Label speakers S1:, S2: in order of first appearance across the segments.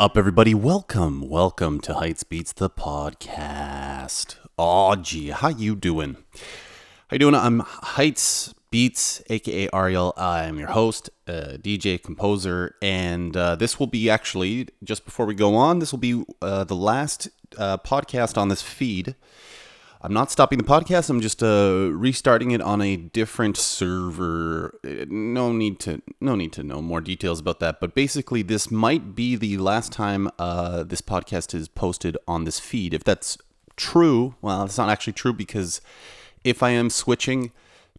S1: up, everybody? Welcome, welcome to Heights Beats the podcast. Oh, gee, how you doing? How you doing? I'm Heights Beats, aka Ariel. I'm your host, uh, DJ, composer, and uh, this will be actually just before we go on. This will be uh, the last uh, podcast on this feed. I'm not stopping the podcast. I'm just uh, restarting it on a different server. No need to no need to know more details about that. But basically, this might be the last time uh, this podcast is posted on this feed. If that's true, well, it's not actually true because if I am switching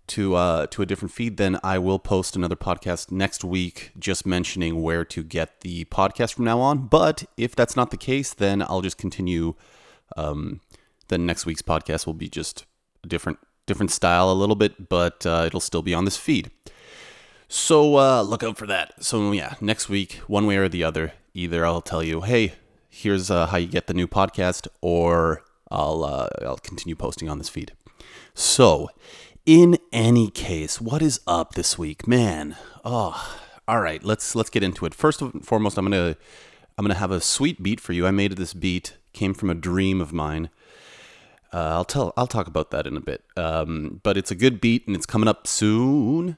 S1: to uh, to a different feed, then I will post another podcast next week, just mentioning where to get the podcast from now on. But if that's not the case, then I'll just continue. Um, then next week's podcast will be just a different different style a little bit, but uh, it'll still be on this feed. So uh, look out for that. So yeah, next week, one way or the other, either I'll tell you, hey, here's uh, how you get the new podcast, or I'll uh, I'll continue posting on this feed. So, in any case, what is up this week, man? Oh, all right. Let's let's get into it. First and foremost, I'm gonna I'm gonna have a sweet beat for you. I made this beat came from a dream of mine. Uh, I'll tell. I'll talk about that in a bit. Um, but it's a good beat, and it's coming up soon.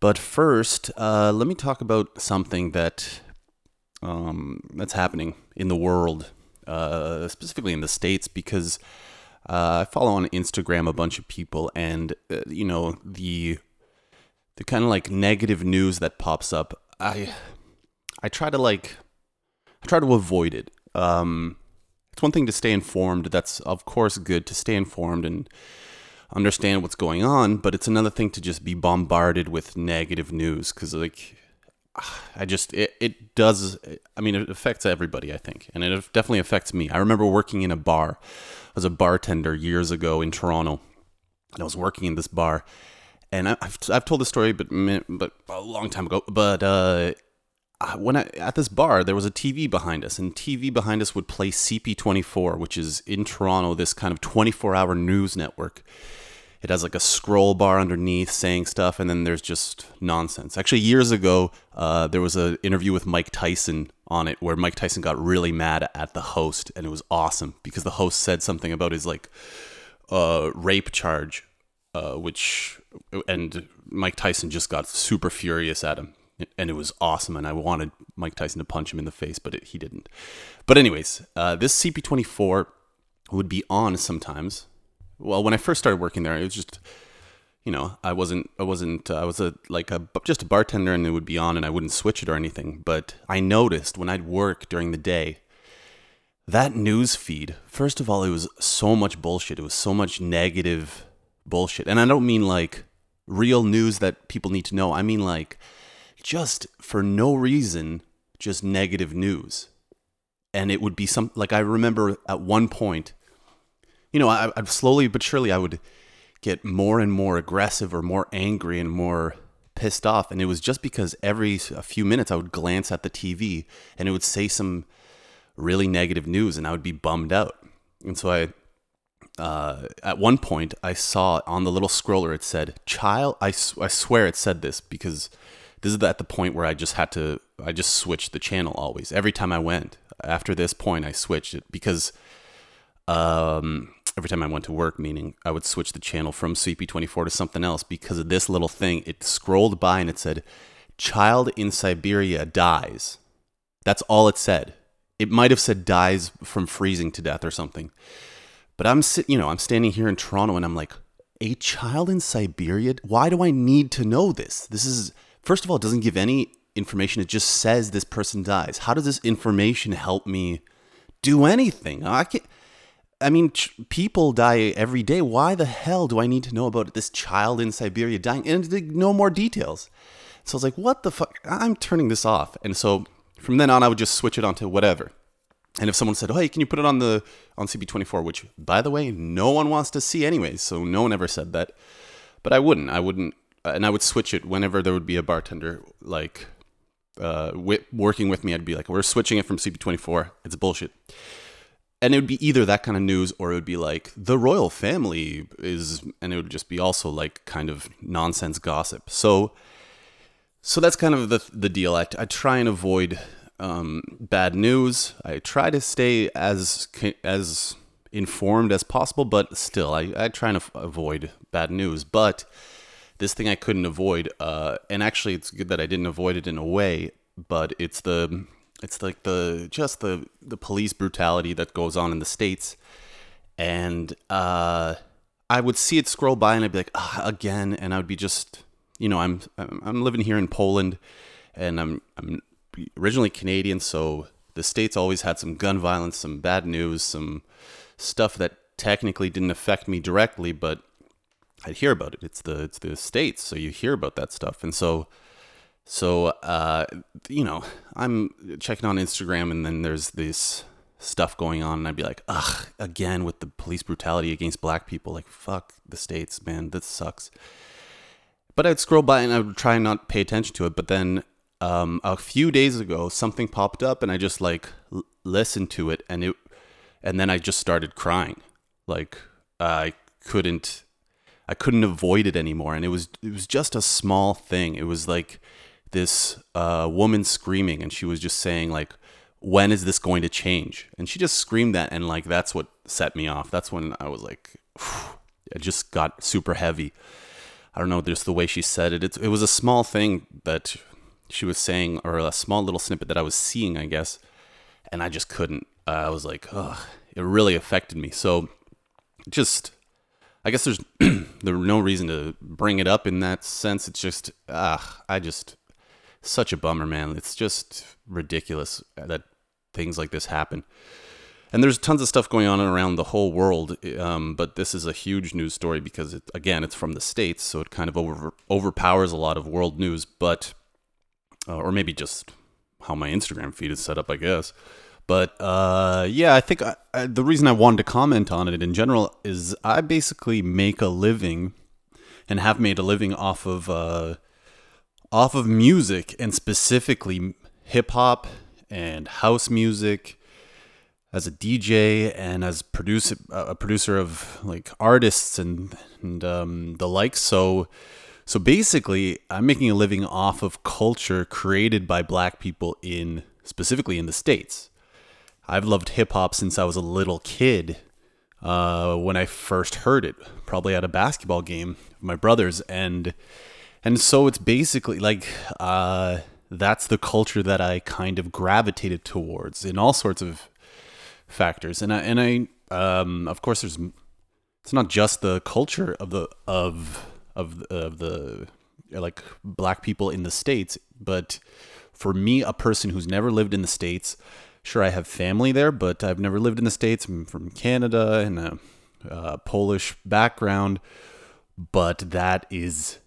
S1: But first, uh, let me talk about something that um, that's happening in the world, uh, specifically in the states, because uh, I follow on Instagram a bunch of people, and uh, you know the the kind of like negative news that pops up. I I try to like I try to avoid it. Um, it's one thing to stay informed. That's of course good to stay informed and understand what's going on, but it's another thing to just be bombarded with negative news because like I just it, it does I mean it affects everybody I think and it definitely affects me. I remember working in a bar as a bartender years ago in Toronto. And I was working in this bar and I, I've I've told this story but but a long time ago but uh, when I at this bar there was a TV behind us and TV behind us would play CP24 which is in Toronto this kind of 24-hour news network. It has like a scroll bar underneath saying stuff and then there's just nonsense. Actually years ago uh, there was an interview with Mike Tyson on it where Mike Tyson got really mad at the host and it was awesome because the host said something about his like uh, rape charge uh, which and Mike Tyson just got super furious at him, and it was awesome. And I wanted Mike Tyson to punch him in the face, but it, he didn't. But anyways, uh, this CP24 would be on sometimes. Well, when I first started working there, it was just you know I wasn't I wasn't uh, I was a like a just a bartender, and it would be on, and I wouldn't switch it or anything. But I noticed when I'd work during the day that news feed first of all it was so much bullshit it was so much negative bullshit and i don't mean like real news that people need to know i mean like just for no reason just negative news and it would be some like i remember at one point you know I, i'd slowly but surely i would get more and more aggressive or more angry and more pissed off and it was just because every a few minutes i would glance at the tv and it would say some really negative news and I would be bummed out. And so I, uh, at one point, I saw on the little scroller it said "child." I I swear it said this because this is at the point where I just had to. I just switched the channel always. Every time I went after this point, I switched it because um, every time I went to work, meaning I would switch the channel from CP24 to something else because of this little thing. It scrolled by and it said, "Child in Siberia dies." That's all it said. It might have said dies from freezing to death or something. But I'm sit, you know, I'm standing here in Toronto and I'm like, a child in Siberia? Why do I need to know this? This is first of all, it doesn't give any information. It just says this person dies. How does this information help me do anything? I can't I mean, ch- people die every day. Why the hell do I need to know about this child in Siberia dying? And th- no more details. So I was like, what the fuck? I'm turning this off. And so from then on, I would just switch it onto whatever. And if someone said, "Hey, can you put it on the on CP24?" Which, by the way, no one wants to see anyways, so no one ever said that. But I wouldn't. I wouldn't, and I would switch it whenever there would be a bartender like uh, working with me. I'd be like, "We're switching it from CP24. It's bullshit." And it would be either that kind of news, or it would be like the royal family is, and it would just be also like kind of nonsense gossip. So so that's kind of the the deal. I, I try and avoid um, bad news. I try to stay as as informed as possible, but still, I, I try to avoid bad news. But this thing I couldn't avoid, uh, and actually, it's good that I didn't avoid it in a way. But it's the it's like the just the the police brutality that goes on in the states, and uh, I would see it scroll by, and I'd be like, ah, again, and I would be just, you know, I'm I'm living here in Poland, and I'm I'm originally Canadian, so the states always had some gun violence, some bad news, some stuff that technically didn't affect me directly, but I'd hear about it. It's the it's the states, so you hear about that stuff, and so so uh, you know I'm checking on Instagram, and then there's this stuff going on, and I'd be like, ugh, again with the police brutality against black people. Like fuck the states, man, this sucks. But I'd scroll by and I would try and not pay attention to it, but then um, a few days ago something popped up and I just like l- listened to it and it and then I just started crying like I couldn't I couldn't avoid it anymore and it was it was just a small thing. It was like this uh, woman screaming and she was just saying like when is this going to change? And she just screamed that and like that's what set me off. That's when I was like it just got super heavy. I don't know just the way she said it. It's, it was a small thing that she was saying, or a small little snippet that I was seeing, I guess, and I just couldn't. Uh, I was like, ugh, it really affected me. So, just, I guess there's there's no reason to bring it up in that sense. It's just, ah, I just, such a bummer, man. It's just ridiculous that things like this happen. And there's tons of stuff going on around the whole world, um, but this is a huge news story because, it, again, it's from the states, so it kind of over, overpowers a lot of world news. But uh, or maybe just how my Instagram feed is set up, I guess. But uh, yeah, I think I, I, the reason I wanted to comment on it in general is I basically make a living and have made a living off of uh, off of music and specifically hip hop and house music as a DJ and as producer a producer of like artists and and um, the like. So so basically, I'm making a living off of culture created by black people in specifically in the States. I've loved hip hop since I was a little kid. Uh, when I first heard it, probably at a basketball game, of my brothers, and and so it's basically like uh, that's the culture that I kind of gravitated towards in all sorts of factors, and I and I um, of course there's it's not just the culture of the of of of the like black people in the states, but for me, a person who's never lived in the states, sure I have family there, but I've never lived in the states. I'm from Canada and a, a Polish background, but that is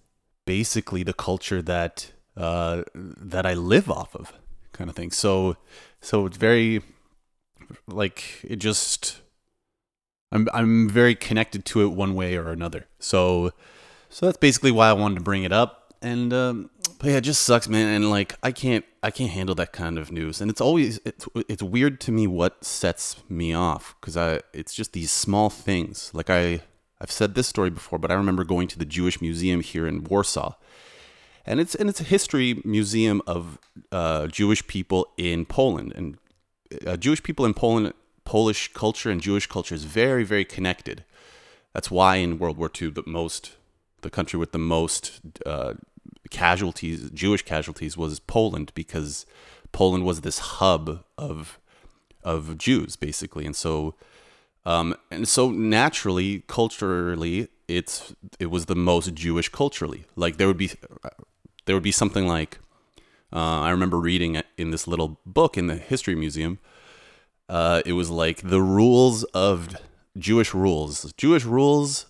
S1: basically the culture that uh, that I live off of, kind of thing. So, so it's very like it just I'm I'm very connected to it one way or another. So so that's basically why I wanted to bring it up. And um, but yeah, it just sucks, man. And like I can't I can't handle that kind of news. And it's always it's it's weird to me what sets me off because I it's just these small things. Like I I've said this story before, but I remember going to the Jewish Museum here in Warsaw. And it's and it's a history museum of uh, Jewish people in Poland and uh, Jewish people in Poland Polish culture and Jewish culture is very very connected. That's why in World War II the most the country with the most uh, casualties, Jewish casualties, was Poland because Poland was this hub of of Jews basically, and so um, and so naturally, culturally, it's it was the most Jewish culturally. Like there would be there would be something like uh, I remember reading in this little book in the history museum. Uh, it was like the rules of Jewish rules. Jewish rules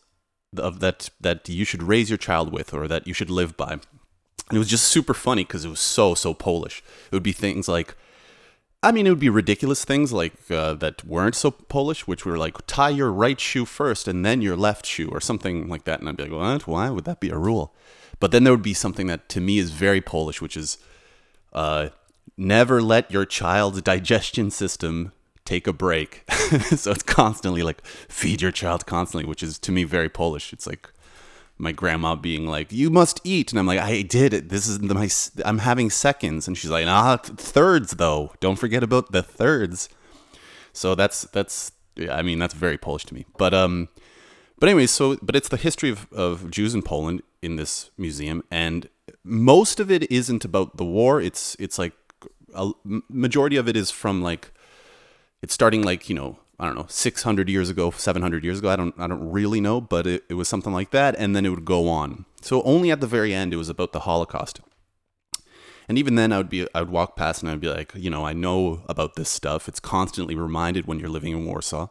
S1: of that that you should raise your child with or that you should live by. And it was just super funny because it was so so Polish. It would be things like, I mean, it would be ridiculous things like uh, that weren't so Polish, which were like tie your right shoe first and then your left shoe or something like that. And I'd be like, what? Why would that be a rule? But then there would be something that to me is very Polish, which is uh, never let your child's digestion system take a break. so it's constantly like feed your child constantly, which is to me very Polish. It's like my grandma being like, "You must eat," and I'm like, "I did it. This is the, my. I'm having seconds," and she's like, "Ah, thirds though. Don't forget about the thirds." So that's that's. I mean, that's very Polish to me. But um, but anyway, so but it's the history of of Jews in Poland in this museum, and most of it isn't about the war. It's it's like a majority of it is from like it's starting like you know I don't know, 600 years ago, 700 years ago. I don't, I don't really know, but it, it was something like that. And then it would go on. So only at the very end, it was about the Holocaust. And even then, I would be, I would walk past and I'd be like, you know, I know about this stuff. It's constantly reminded when you're living in Warsaw.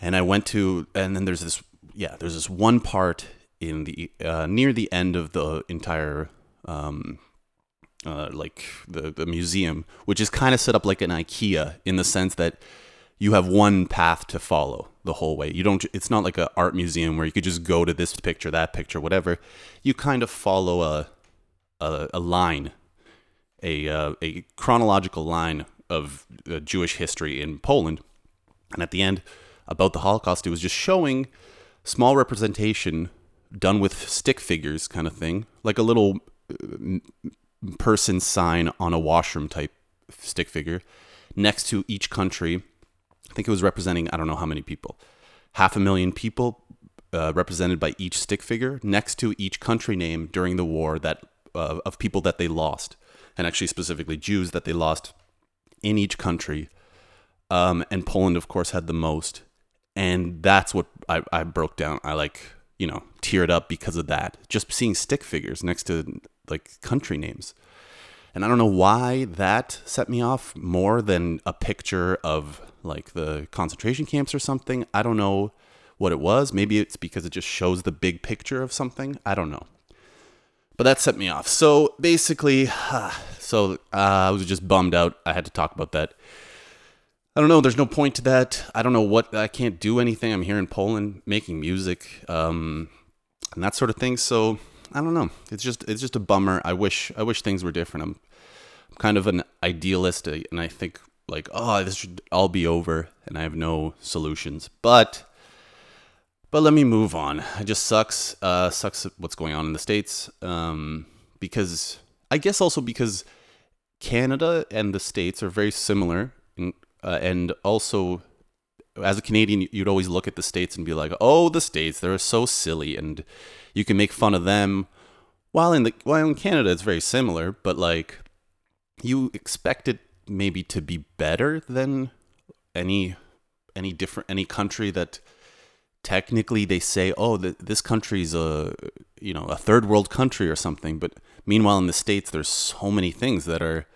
S1: And I went to, and then there's this, yeah, there's this one part in the uh, near the end of the entire, um, uh, like the the museum, which is kind of set up like an IKEA in the sense that you have one path to follow the whole way. You don't it's not like an art museum where you could just go to this picture, that picture, whatever. You kind of follow a a, a line, a uh, a chronological line of uh, Jewish history in Poland. And at the end about the Holocaust, it was just showing small representation done with stick figures kind of thing, like a little uh, person sign on a washroom type stick figure next to each country think it was representing I don't know how many people, half a million people uh, represented by each stick figure next to each country name during the war that uh, of people that they lost, and actually specifically Jews that they lost in each country. Um, and Poland, of course, had the most, and that's what I, I broke down. I like you know teared up because of that. Just seeing stick figures next to like country names. And I don't know why that set me off more than a picture of like the concentration camps or something. I don't know what it was. Maybe it's because it just shows the big picture of something. I don't know. But that set me off. So basically, so uh, I was just bummed out. I had to talk about that. I don't know. There's no point to that. I don't know what. I can't do anything. I'm here in Poland making music um, and that sort of thing. So I don't know. It's just it's just a bummer. I wish I wish things were different. I'm, I'm kind of an idealist, uh, and I think like oh this should all be over, and I have no solutions. But but let me move on. It just sucks. Uh, sucks what's going on in the states. Um, because I guess also because Canada and the states are very similar, in, uh, and also as a Canadian, you'd always look at the states and be like, "Oh, the states, they're so silly," and you can make fun of them. While in the while in Canada, it's very similar, but like you expect it maybe to be better than any any different any country that technically they say, "Oh, the, this country's a you know a third world country or something," but meanwhile in the states, there's so many things that are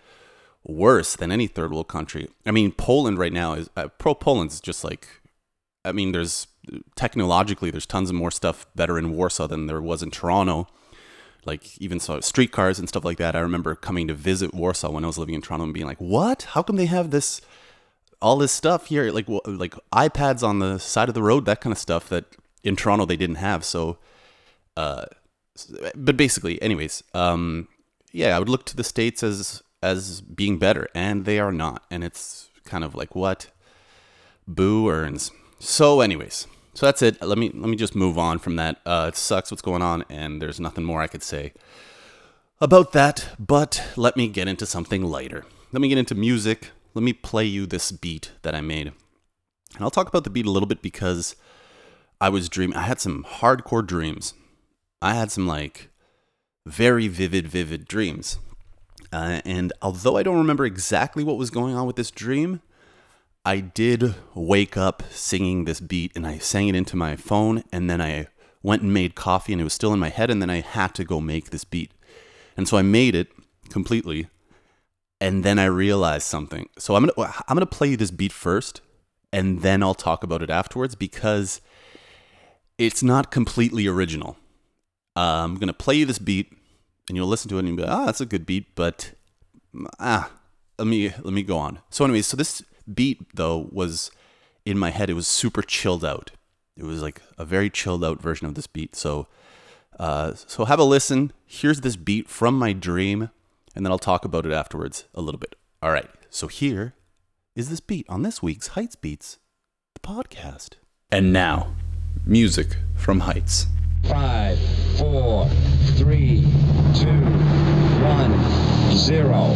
S1: worse than any third world country. I mean, Poland right now is uh, pro Poland's just like I mean, there's technologically there's tons of more stuff better in Warsaw than there was in Toronto. Like even so streetcars and stuff like that. I remember coming to visit Warsaw when I was living in Toronto and being like, "What? How come they have this all this stuff here like like iPads on the side of the road, that kind of stuff that in Toronto they didn't have." So uh but basically, anyways, um yeah, I would look to the states as as being better, and they are not. And it's kind of like what boo earns. So, anyways, so that's it. Let me let me just move on from that. Uh, it sucks what's going on, and there's nothing more I could say about that. But let me get into something lighter. Let me get into music. Let me play you this beat that I made, and I'll talk about the beat a little bit because I was dreaming. I had some hardcore dreams. I had some like very vivid, vivid dreams. Uh, and although I don't remember exactly what was going on with this dream, I did wake up singing this beat and I sang it into my phone and then I went and made coffee and it was still in my head and then I had to go make this beat. And so I made it completely and then I realized something. So I'm going to I'm going to play you this beat first and then I'll talk about it afterwards because it's not completely original. Uh, I'm going to play you this beat and you'll listen to it and you'll be like, ah, that's a good beat, but ah, let me let me go on. So, anyways, so this beat though was in my head. It was super chilled out. It was like a very chilled out version of this beat. So, uh, so have a listen. Here's this beat from my dream, and then I'll talk about it afterwards a little bit. All right. So here is this beat on this week's Heights Beats, the podcast. And now, music from Heights.
S2: Five, four, three, two, one, zero.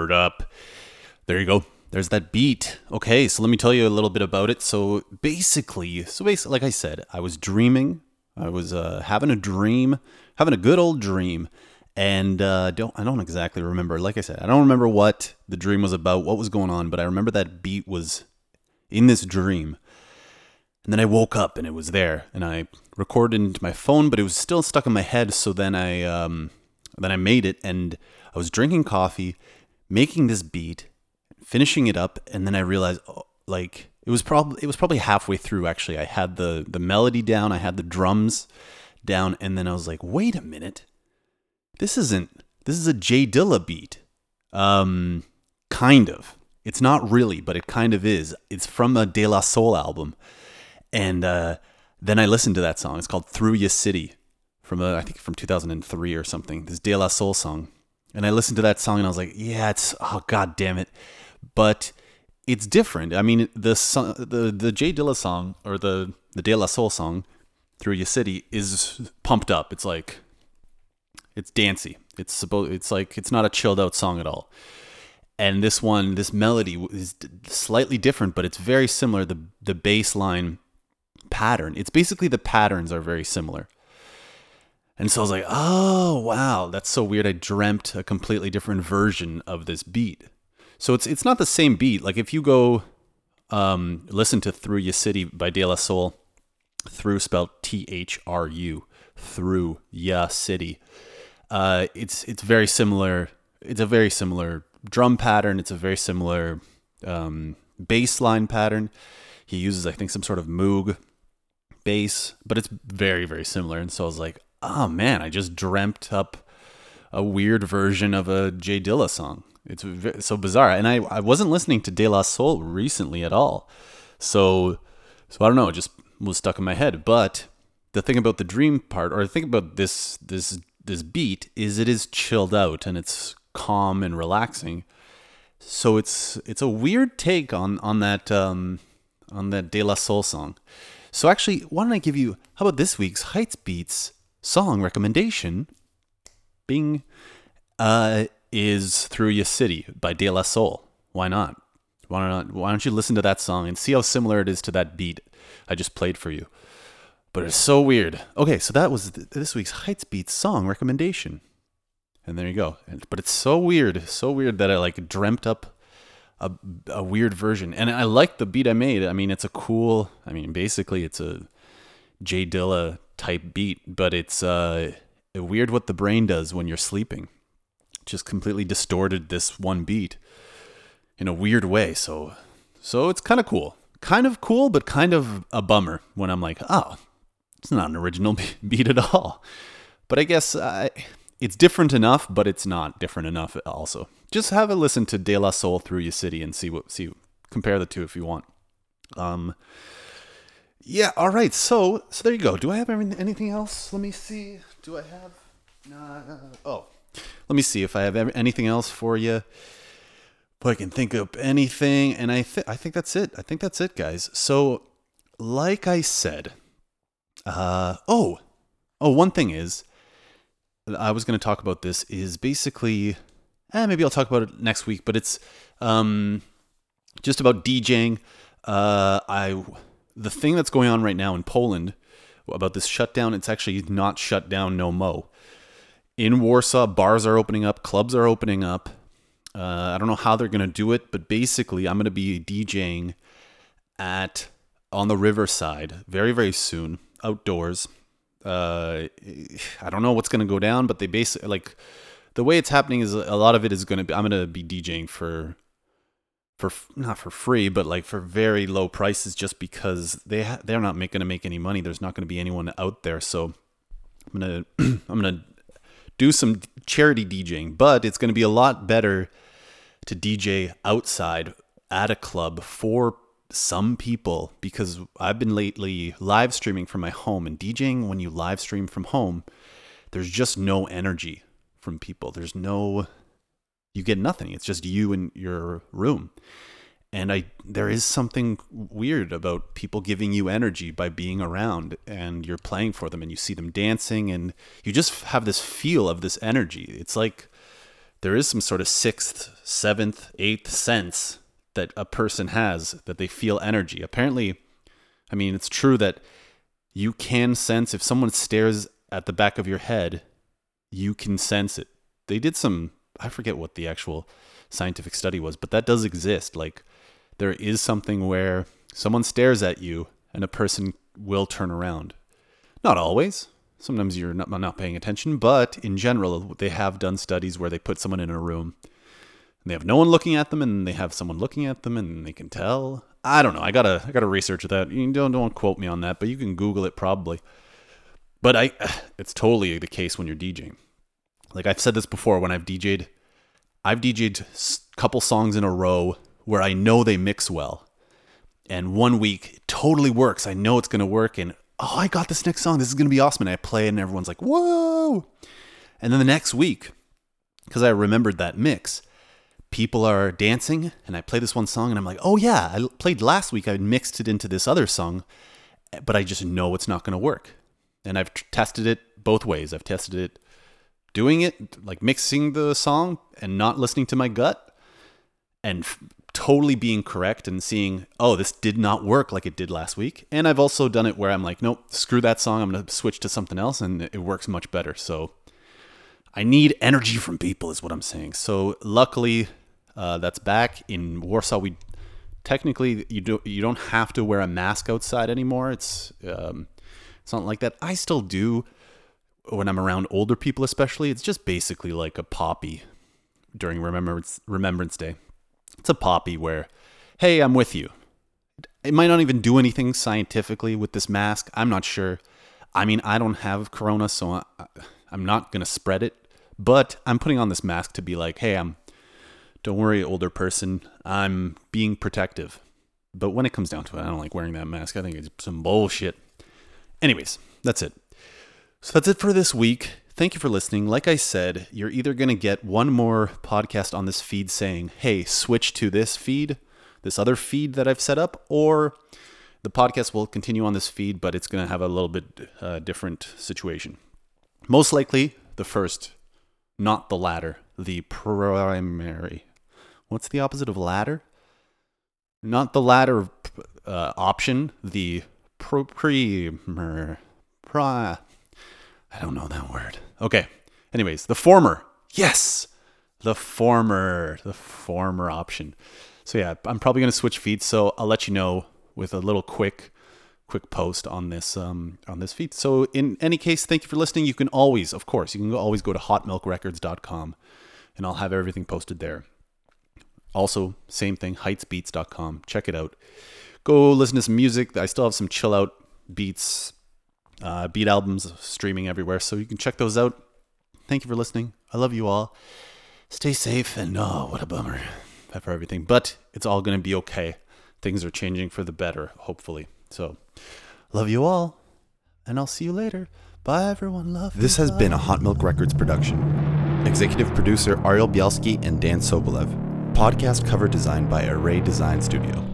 S1: Word up. There you go. There's that beat. Okay, so let me tell you a little bit about it. So basically, so basically, like I said, I was dreaming. I was uh, having a dream, having a good old dream, and uh, don't I don't exactly remember. Like I said, I don't remember what the dream was about, what was going on, but I remember that beat was in this dream. And then I woke up and it was there, and I recorded into my phone, but it was still stuck in my head. So then I um, then I made it, and I was drinking coffee, making this beat, finishing it up, and then I realized, oh, like it was probably it was probably halfway through. Actually, I had the the melody down, I had the drums down, and then I was like, wait a minute, this isn't this is a Jay Dilla beat, um, kind of. It's not really, but it kind of is. It's from a De La Soul album, and uh, then I listened to that song. It's called "Thru Ya City." from a, I think from 2003 or something. This De La Soul song, and I listened to that song and I was like, yeah, it's oh god damn it, but it's different. I mean, the the the Jay Dilla song or the the De La Soul song, "Through Your City" is pumped up. It's like it's dancey. It's supposed. It's like it's not a chilled out song at all. And this one, this melody is slightly different, but it's very similar. The the bass line pattern. It's basically the patterns are very similar. And so I was like, oh, wow, that's so weird. I dreamt a completely different version of this beat. So it's it's not the same beat. Like if you go um, listen to Thru Ya City by De La Soul, through spelled T H R U, through Ya City. Uh, it's it's very similar. It's a very similar drum pattern. It's a very similar um, bass line pattern. He uses, I think, some sort of Moog bass, but it's very very similar. And so I was like, oh man, I just dreamt up a weird version of a Jay Dilla song. It's so bizarre, and I, I wasn't listening to De La Soul recently at all, so so I don't know, it just was stuck in my head. But the thing about the dream part, or the thing about this this this beat, is it is chilled out and it's calm and relaxing. So it's it's a weird take on on that um, on that De La Soul song. So actually, why don't I give you how about this week's Heights Beats song recommendation, Bing, uh, is Through Your City by De La Soul. Why not? Why not? Why don't you listen to that song and see how similar it is to that beat I just played for you? But it's so weird. Okay, so that was th- this week's Heights Beats song recommendation. And there you go. But it's so weird, so weird that I like dreamt up a, a weird version. And I like the beat I made. I mean, it's a cool, I mean, basically it's a Jay Dilla type beat, but it's uh, weird what the brain does when you're sleeping. Just completely distorted this one beat in a weird way. So, so it's kind of cool. Kind of cool, but kind of a bummer when I'm like, oh, it's not an original beat at all. But I guess uh, it's different enough, but it's not different enough also. Just have a listen to De La Soul through your city and see what see compare the two if you want. Um yeah, all right. So, so there you go. Do I have anything else? Let me see. Do I have uh, oh. Let me see if I have anything else for you. If I can think of anything and I think I think that's it. I think that's it, guys. So, like I said, uh, oh, oh, one thing is, I was going to talk about this is basically, eh, maybe I'll talk about it next week, but it's um, just about DJing. Uh, I the thing that's going on right now in Poland about this shutdown. It's actually not shut down no mo. In Warsaw, bars are opening up, clubs are opening up. Uh, I don't know how they're going to do it, but basically, I'm going to be DJing at on the riverside very very soon outdoors. Uh, I don't know what's going to go down, but they basically like the way it's happening is a lot of it is going to be. I'm going to be DJing for for not for free, but like for very low prices, just because they ha- they're not going to make any money. There's not going to be anyone out there, so I'm gonna I'm gonna do some charity DJing, but it's going to be a lot better to DJ outside at a club for some people because I've been lately live streaming from my home and DJing when you live stream from home, there's just no energy from people. There's no you get nothing. It's just you in your room. And I there is something weird about people giving you energy by being around and you're playing for them and you see them dancing and you just have this feel of this energy. It's like there is some sort of sixth, seventh, eighth sense that a person has that they feel energy. Apparently, I mean, it's true that you can sense if someone stares at the back of your head, you can sense it. They did some, I forget what the actual scientific study was, but that does exist. Like, there is something where someone stares at you and a person will turn around. Not always. Sometimes you're not, not paying attention, but in general, they have done studies where they put someone in a room they have no one looking at them and they have someone looking at them and they can tell i don't know i gotta i gotta research that you don't don't quote me on that but you can google it probably but i it's totally the case when you're djing like i've said this before when i've dj'd i've dj'd a couple songs in a row where i know they mix well and one week it totally works i know it's gonna work and oh i got this next song this is gonna be awesome and i play it and everyone's like whoa and then the next week because i remembered that mix people are dancing and I play this one song and I'm like, oh yeah, I played last week. I mixed it into this other song, but I just know it's not going to work. And I've t- tested it both ways. I've tested it doing it, like mixing the song and not listening to my gut and f- totally being correct and seeing, oh, this did not work like it did last week. And I've also done it where I'm like, nope, screw that song. I'm going to switch to something else and it works much better. So I need energy from people, is what I'm saying. So luckily, uh, that's back in Warsaw. We technically you do you don't have to wear a mask outside anymore. It's um, it's not like that. I still do when I'm around older people, especially. It's just basically like a poppy during Remembrance Remembrance Day. It's a poppy where, hey, I'm with you. It might not even do anything scientifically with this mask. I'm not sure. I mean, I don't have corona, so I, I'm not gonna spread it. But I'm putting on this mask to be like, hey, I'm don't worry, older person. I'm being protective. But when it comes down to it, I don't like wearing that mask. I think it's some bullshit. Anyways, that's it. So that's it for this week. Thank you for listening. Like I said, you're either going to get one more podcast on this feed saying, hey, switch to this feed, this other feed that I've set up, or the podcast will continue on this feed, but it's going to have a little bit uh, different situation. Most likely the first, not the latter, the primary. What's the opposite of ladder? Not the latter uh, option, the primer. Pri- I don't know that word. Okay. Anyways, the former. Yes. The former. The former option. So yeah, I'm probably going to switch feeds. So I'll let you know with a little quick quick post on this um, on this feed. So in any case, thank you for listening. You can always, of course, you can always go to hotmilkrecords.com and I'll have everything posted there. Also, same thing, heightsbeats.com. Check it out. Go listen to some music. I still have some chill out beats, uh, beat albums streaming everywhere, so you can check those out. Thank you for listening. I love you all. Stay safe and oh, what a bummer for everything. But it's all going to be okay. Things are changing for the better, hopefully. So, love you all, and I'll see you later. Bye, everyone. Love.
S3: This has been a Hot Milk Records production. Executive producer Ariel Bielski and Dan Sobolev. Podcast cover designed by Array Design Studio.